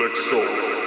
Elexor. How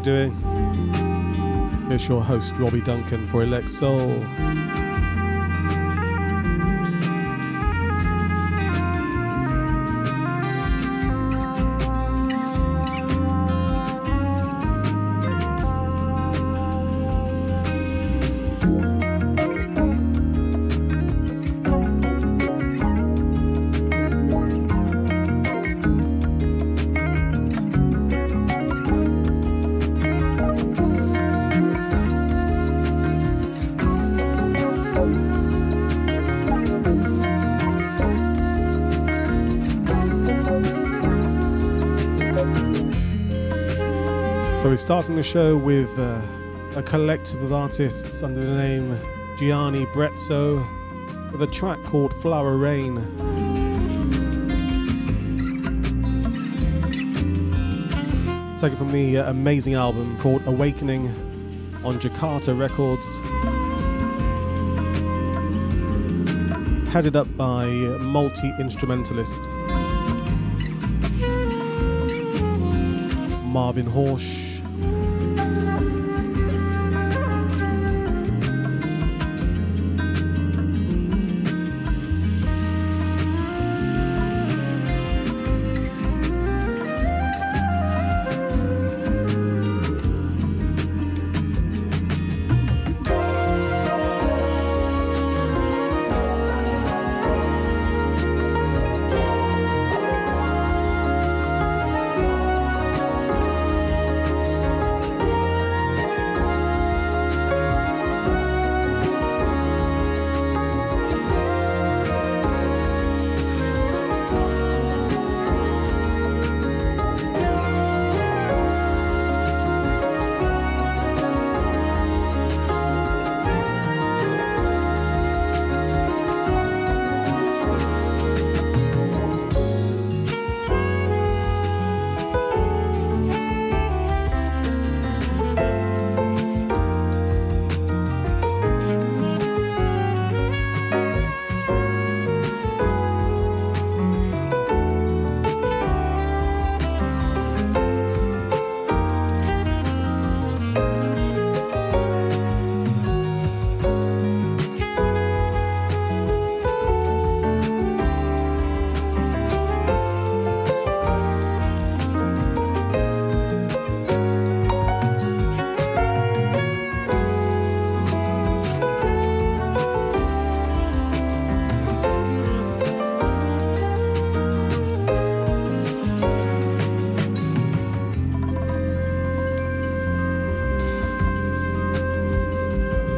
doing? It's your host Robbie Duncan for Elect Soul. Starting the show with uh, a collective of artists under the name Gianni Brezzo with a track called Flower Rain. Taken from the uh, amazing album called Awakening on Jakarta Records. Headed up by multi instrumentalist Marvin Horsch.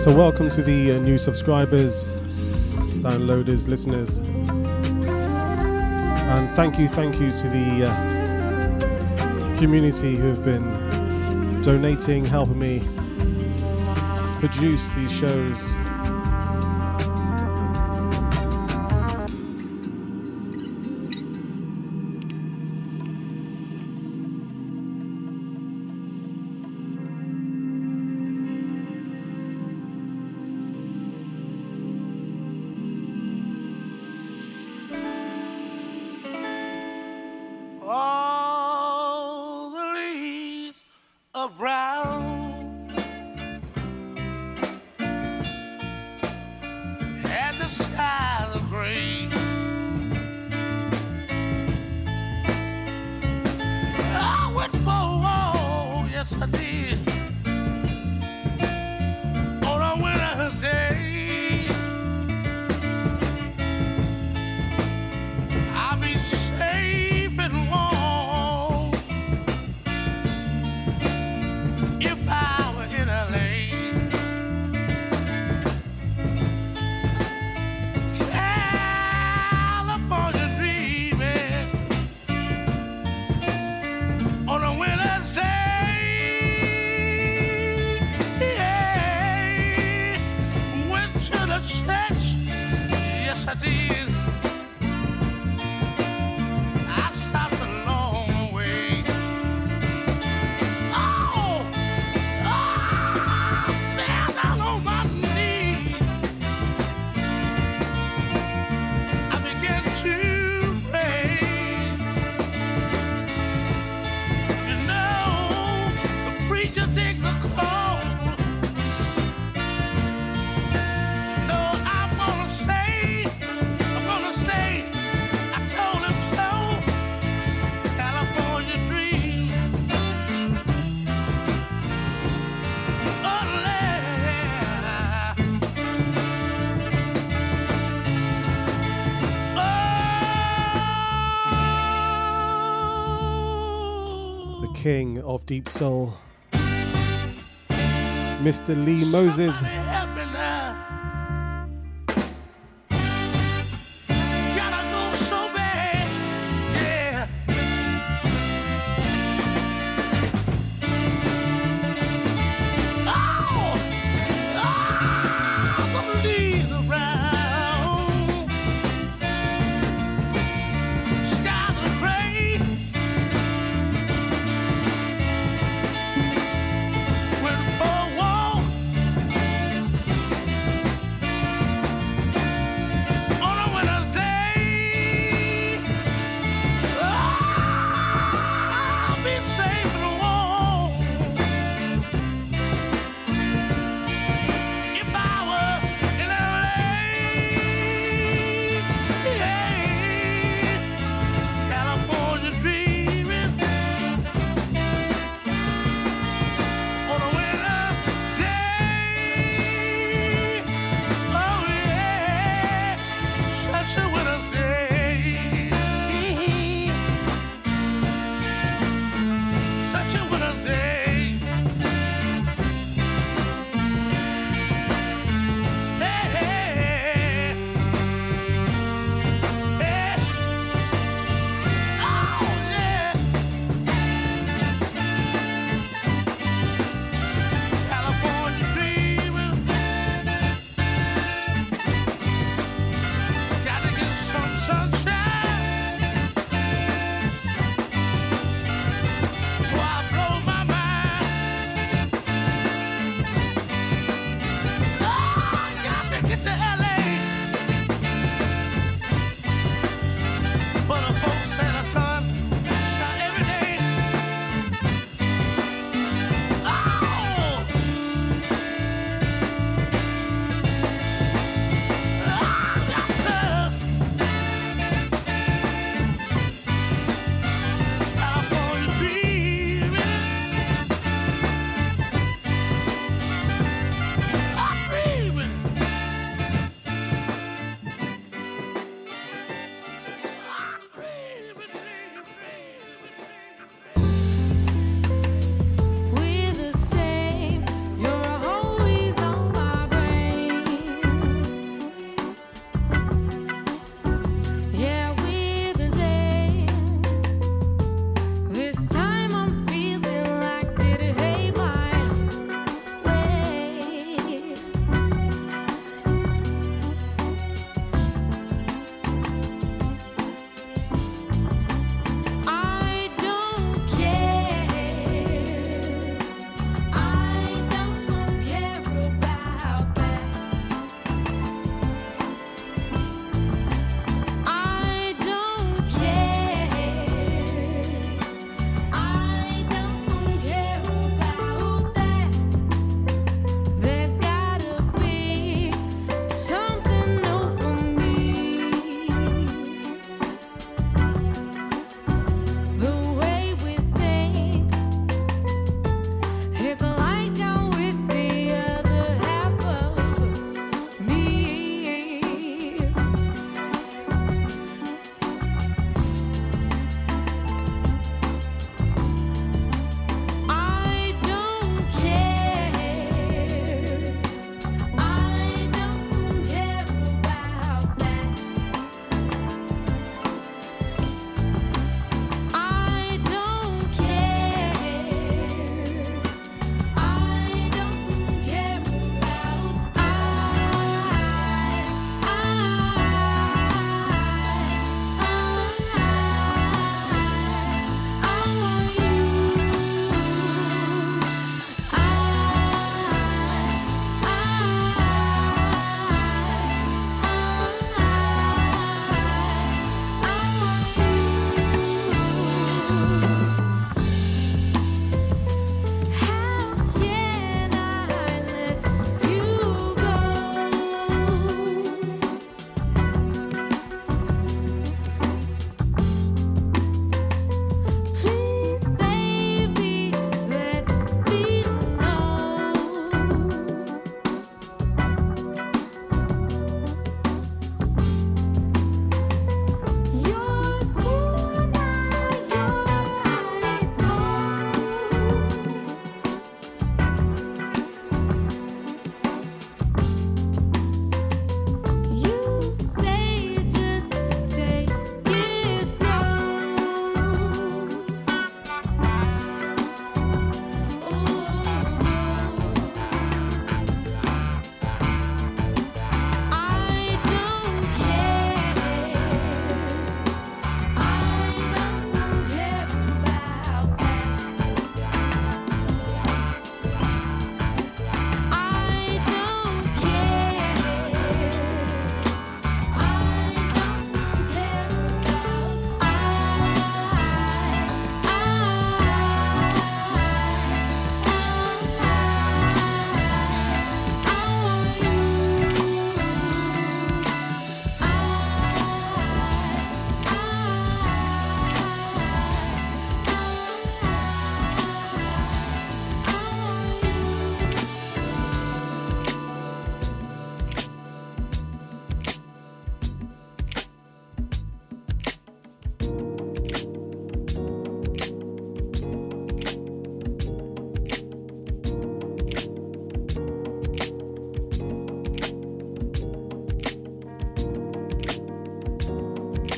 So, welcome to the uh, new subscribers, downloaders, listeners. And thank you, thank you to the uh, community who have been donating, helping me produce these shows. King of deep soul, Mr. Lee Moses.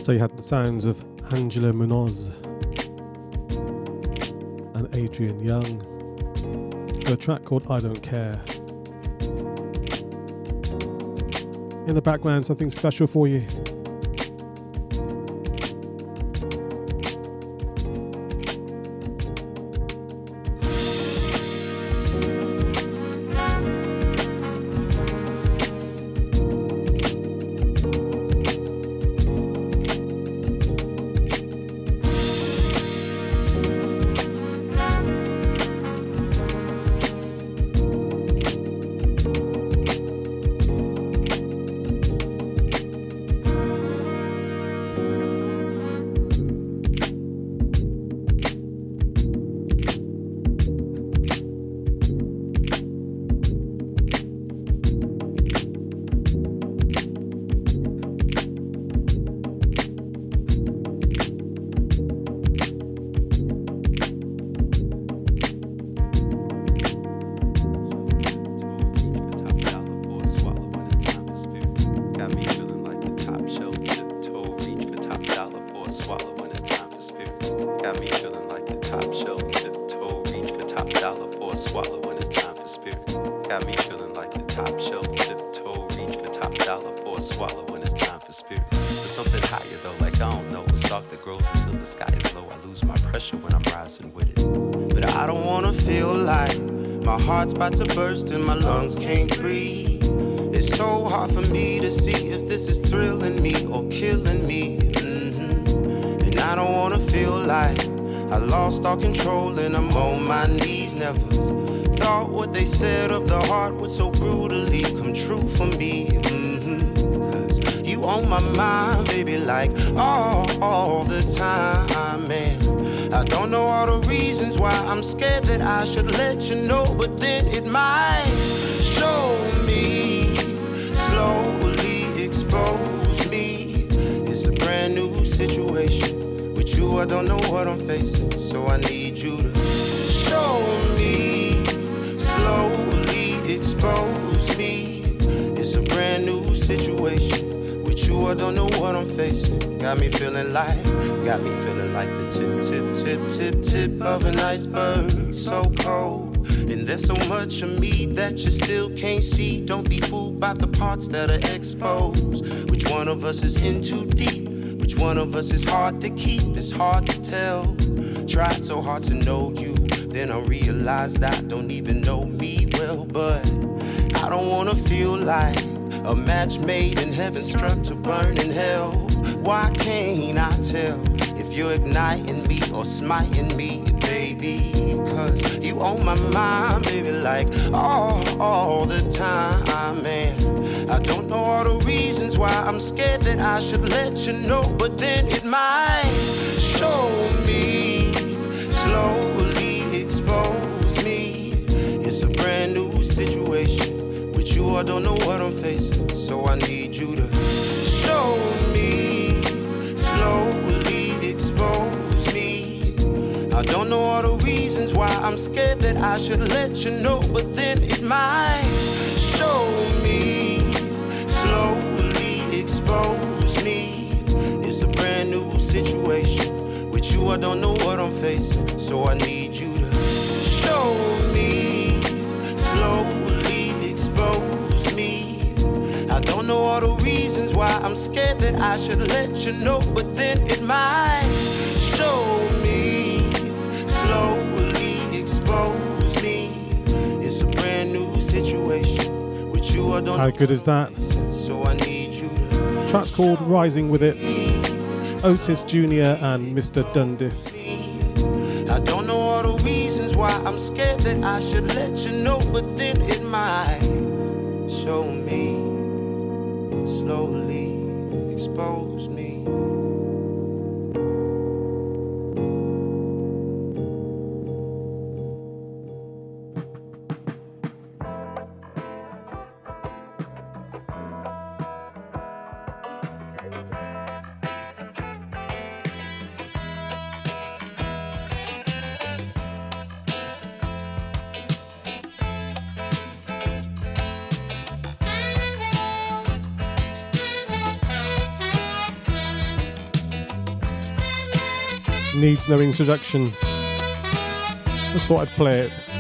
So you had the sounds of Angela Munoz and Adrian Younge. A track called I Don't Care. In the background, something special for you. about to burst But then it might show me, slowly expose me. It's a brand new situation. With you, I don't know what I'm facing, so I need you to show me, slowly expose me. It's a brand new situation. With you, I don't know what I'm facing. Got me feeling like, got me feeling like the tip, tip, tip, tip, tip of an iceberg. So cold that you still can't see. Don't be fooled by the parts that are exposed. Which one of us is in too deep? Which one of us is hard to keep? It's hard to tell. Tried so hard to know you, then I realized I don't even know me well. But I don't wanna feel like a match made in heaven struck to burn in hell. Why can't I tell if you're igniting me or smiting me, baby? Cause you on my mind, baby, like all, all the time, man. I don't know all the reasons why I'm scared that I should let you know, but then it might show me, slowly expose me. It's a brand new situation with you. I don't know what I'm facing, so I need you to don't know all the reasons why I'm scared that I should let you know, but then it might show me slowly expose me. It's a brand new situation. With you, I don't know what I'm facing. So I need you to show me. Slowly expose me. I don't know all the reasons why I'm scared that I should let you know. But then it might show me. Slowly expose me. It's a brand new situation. With you, I don't How good is that? So I need you to Track's called Rising With It. Otis Jr. and Mr. Dundiff. I don't know all the reasons why I'm scared that I should let you know, but then it might show me slowly expose needs no introduction. Just thought I'd play it.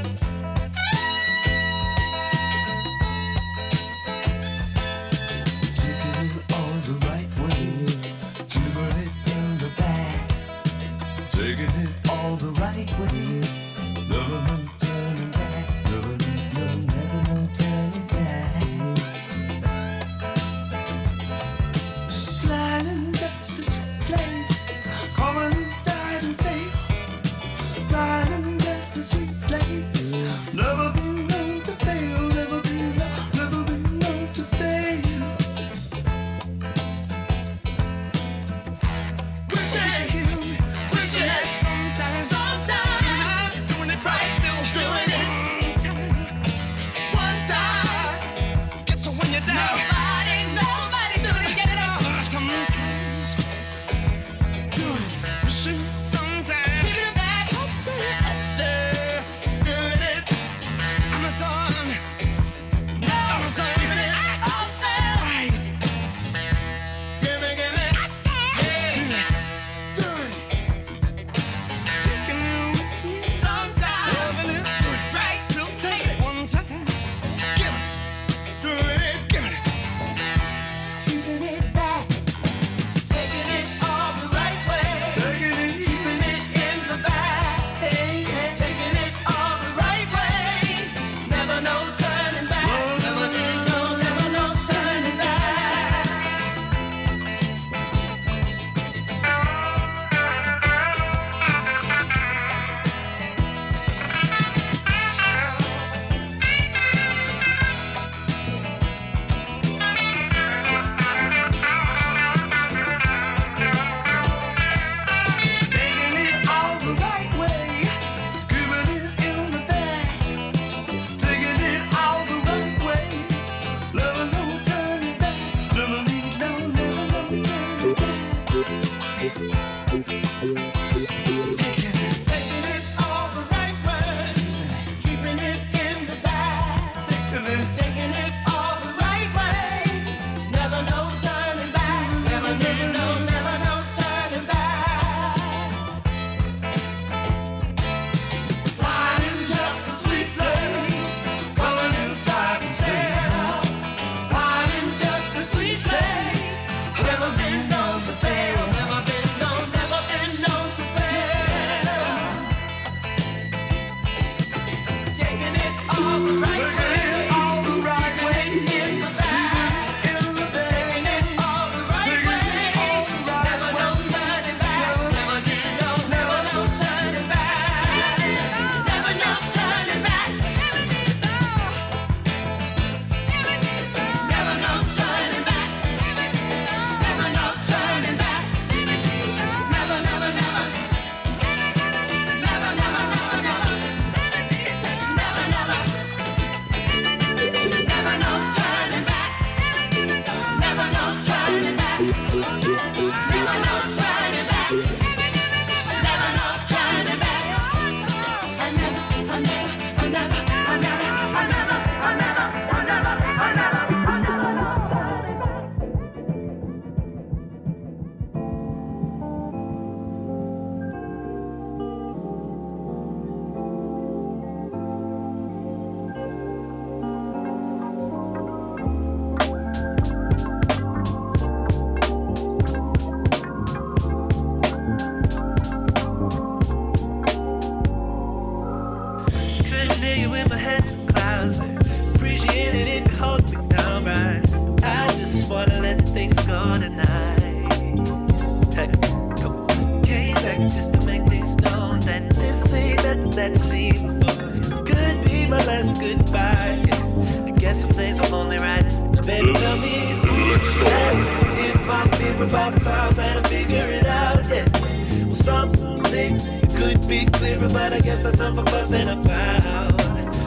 about time that I figure it out. Yeah. Well, some things could be clearer, but I guess that's not for fussing about.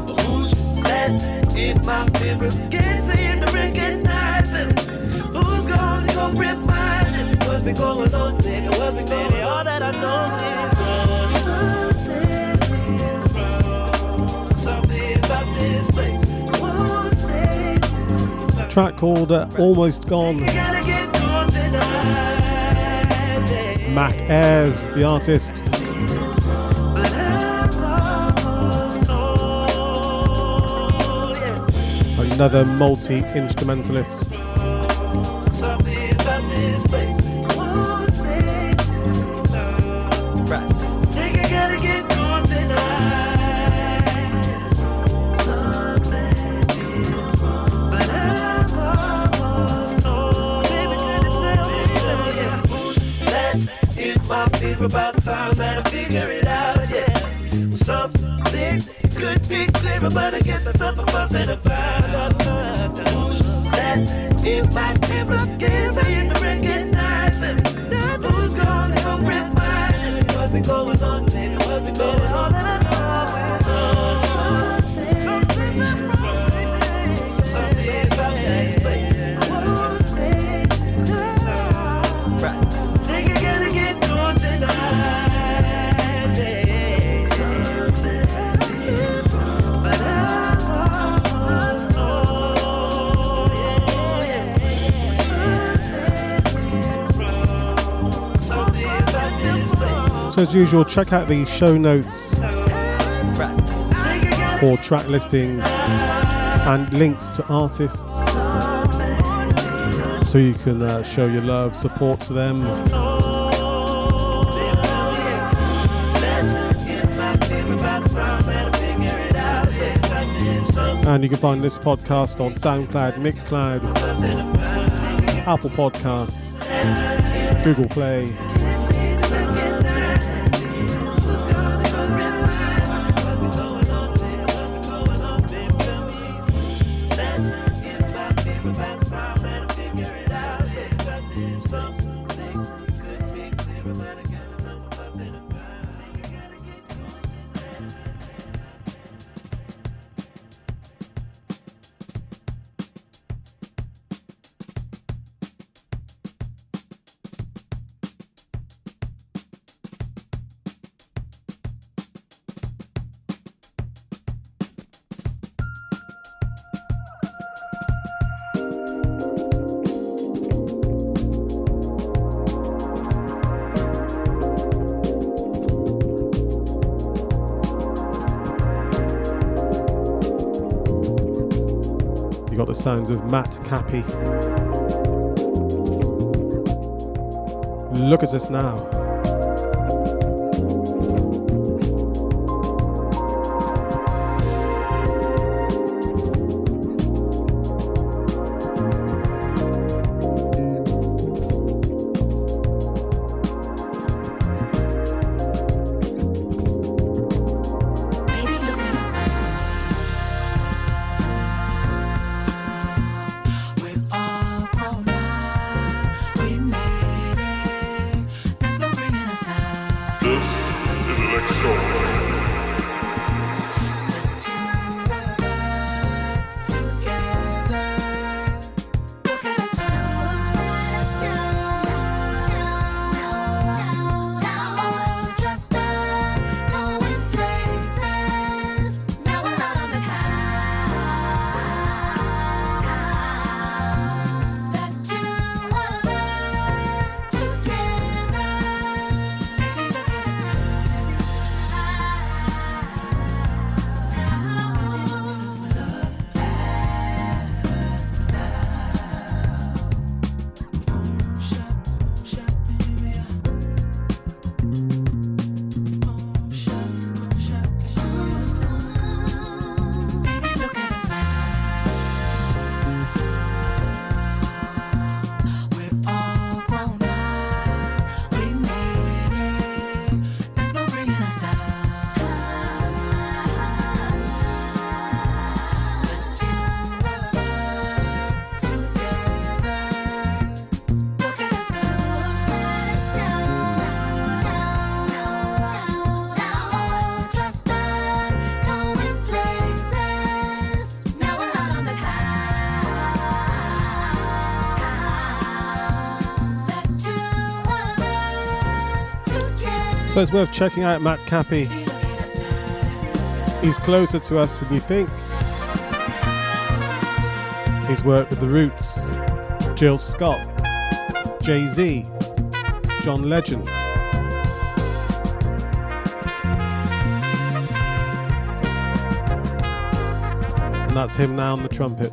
But who's that in my mirror? Can't seem to recognize him. Who's gonna go remind him? What's been going on. What's been going on? All that I know is Track called uh, Almost Gone. Mac Ayres, the artist. Another multi instrumentalist. Be clearer, but I guess that's not So as usual, check out the show notes for track listings and links to artists so you can uh, show your love, support to them. And you can find this podcast on SoundCloud, Mixcloud, Apple Podcasts, Google Play. Sounds of Matt Cappy. Look at us now. So it's worth checking out Matt Cappy. He's closer to us than you think. He's worked with The Roots, Jill Scott, Jay Z, John Legend. And that's him now on the trumpet.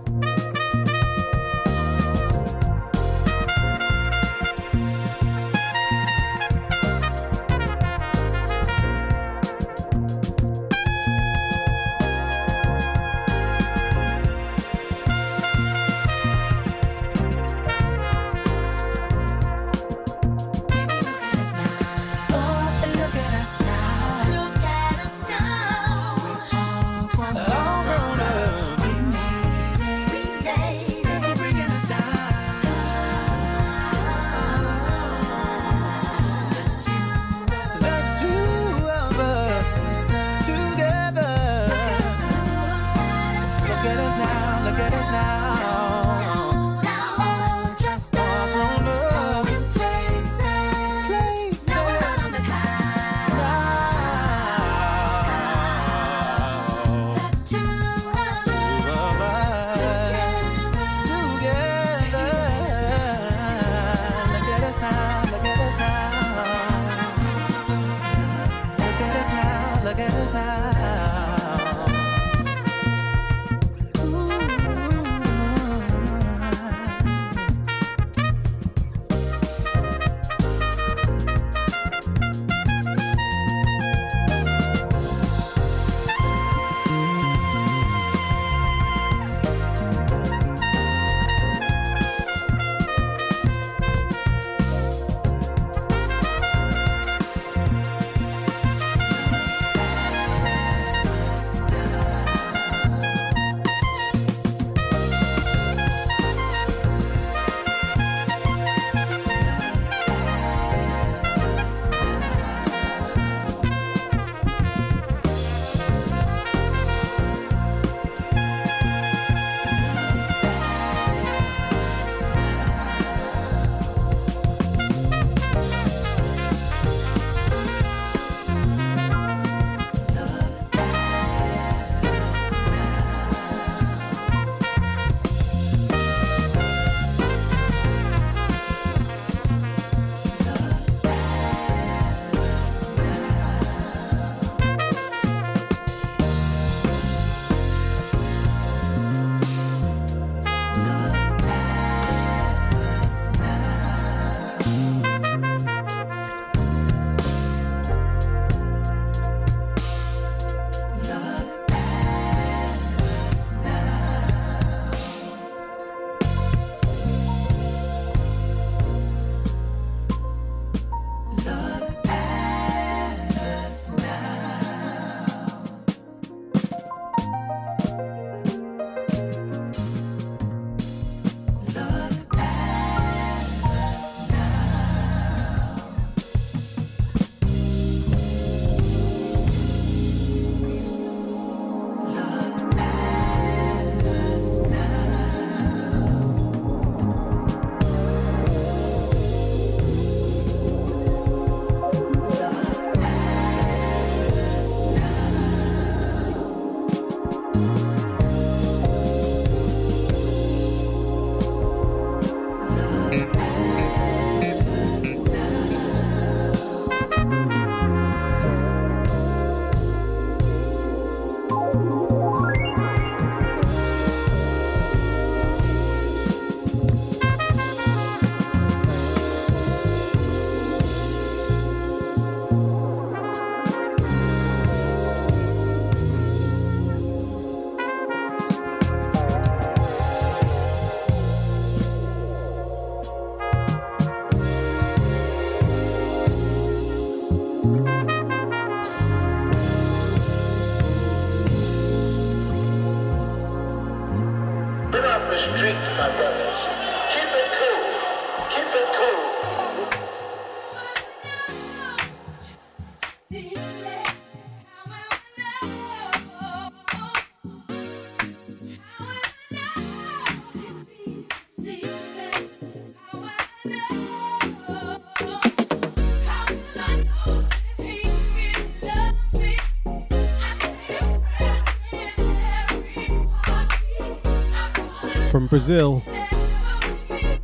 Brazil,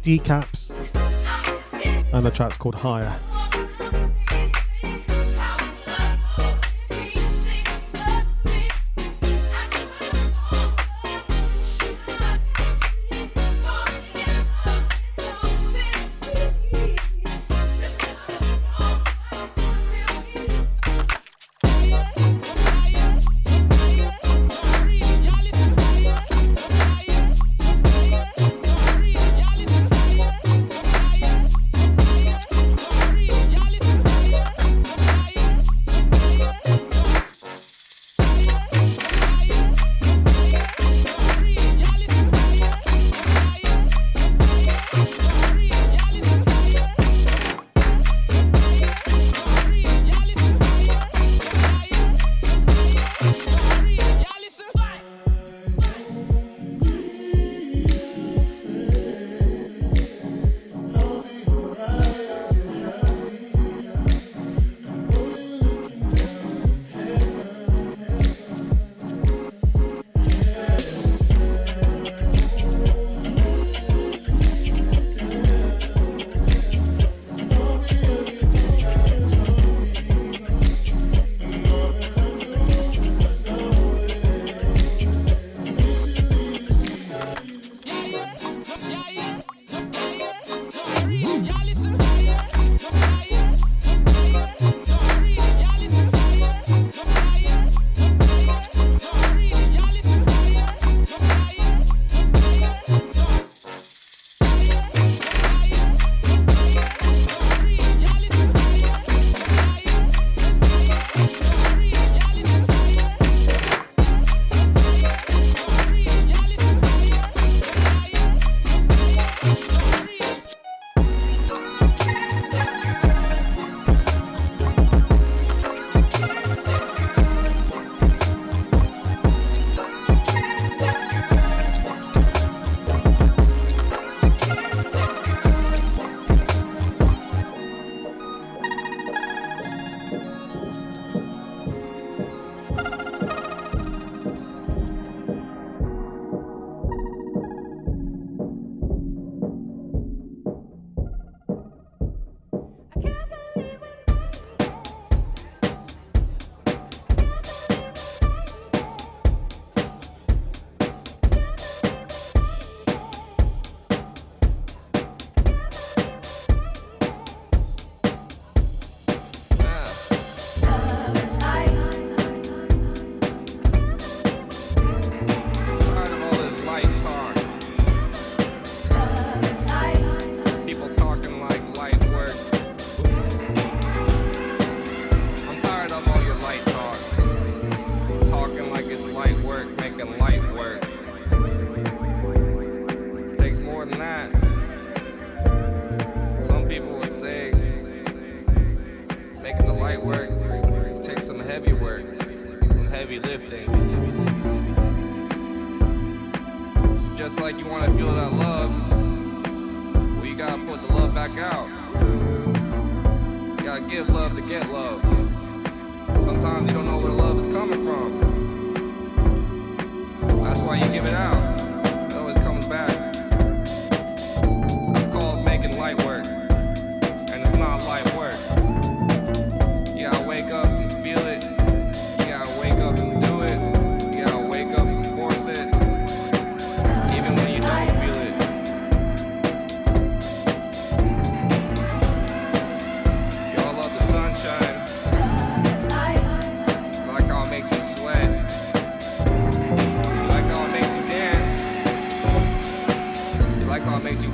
Deekapz, and the track's called Higher.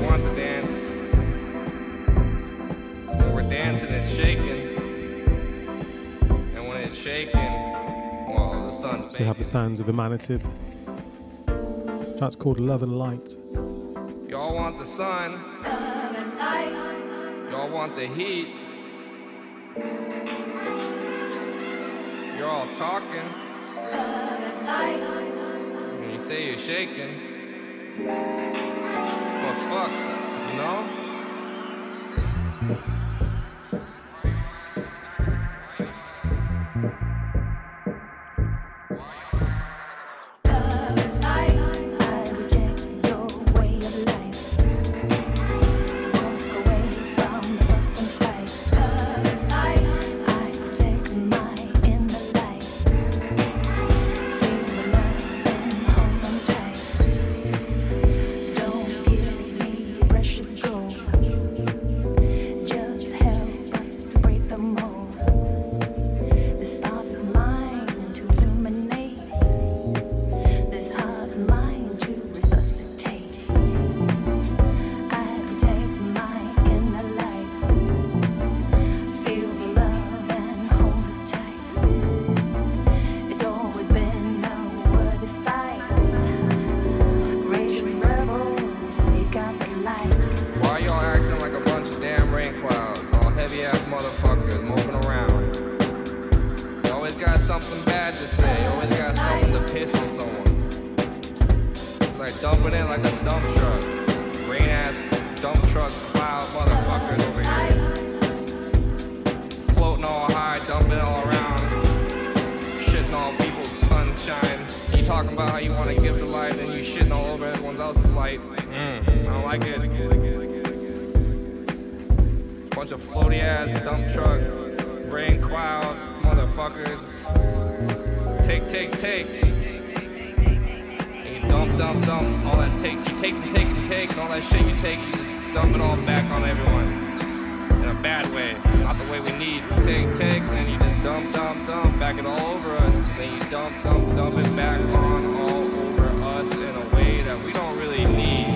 Want to dance. So when we're dancing, it's shaking. And when it's shaking, well, the sun's So you have the sounds of Emanative. That's called Love and Light. Y'all want the sun. Y'all want the heat. You're all talking. And you say you're shaking. But fuck, you know? Like dumping it like a dump truck. Rain ass dump truck cloud motherfuckers over here. Floating all high, dumping all around. Shitting on people's sunshine. You talking about how you want to give the light and you shitting all over everyone else's light. Mm, I don't like it. Bunch of floaty ass dump truck, rain cloud, motherfuckers. Take, take, take. You dump, dump. All that take, you take, and take, and take, and all that shit you take, you just dump it all back on everyone. In a bad way, not the way we need. Take, take, and then you just dump, dump, dump, back it all over us. Then you dump, dump, dump it back on all over us in a way that we don't really need.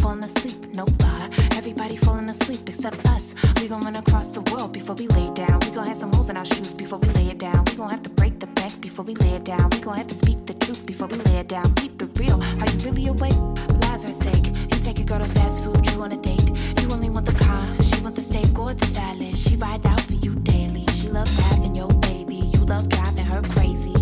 falling asleep, no lie. Everybody falling asleep except us. We gon' run across the world before we lay down. We gon' have some holes in our shoes before we lay it down. We gon' have to break the bank before we lay it down. We gon' have to speak the truth before we lay it down. Keep it real. Are you really awake? Lies are at stake. You take your girl to fast food, you on a date. You only want the car, she want the steak or the salad. She ride out for you daily. She loves having your baby. You love driving her crazy.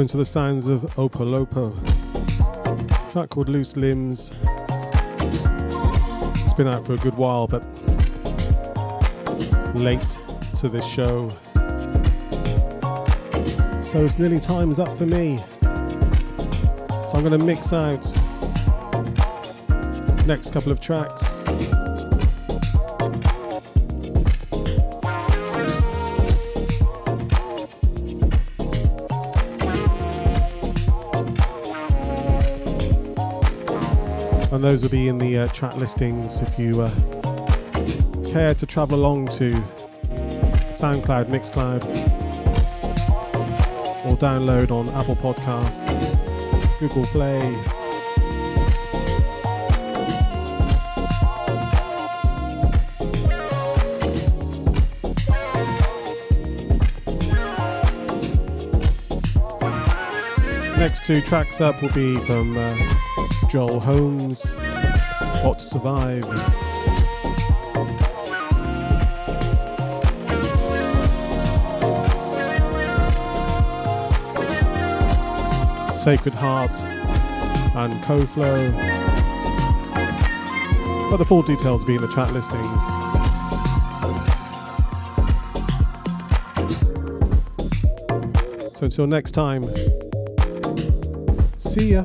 Into the sounds of Opolopo. track called Loose Limbs. It's been out for a good while, but late to this show. So it's nearly time's up for me. So I'm going to mix out next couple of tracks. and those will be in the uh, track listings if you uh, care to travel along to SoundCloud, Mixcloud, or download on Apple Podcasts, Google Play. Next two tracks up will be from uh, Joel Holmes, Got to Survive. Sacred Heart and CoFlo. But the full details will be in the track listings. So until next time, see ya.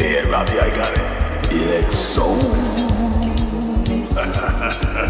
Get off the street, my brother.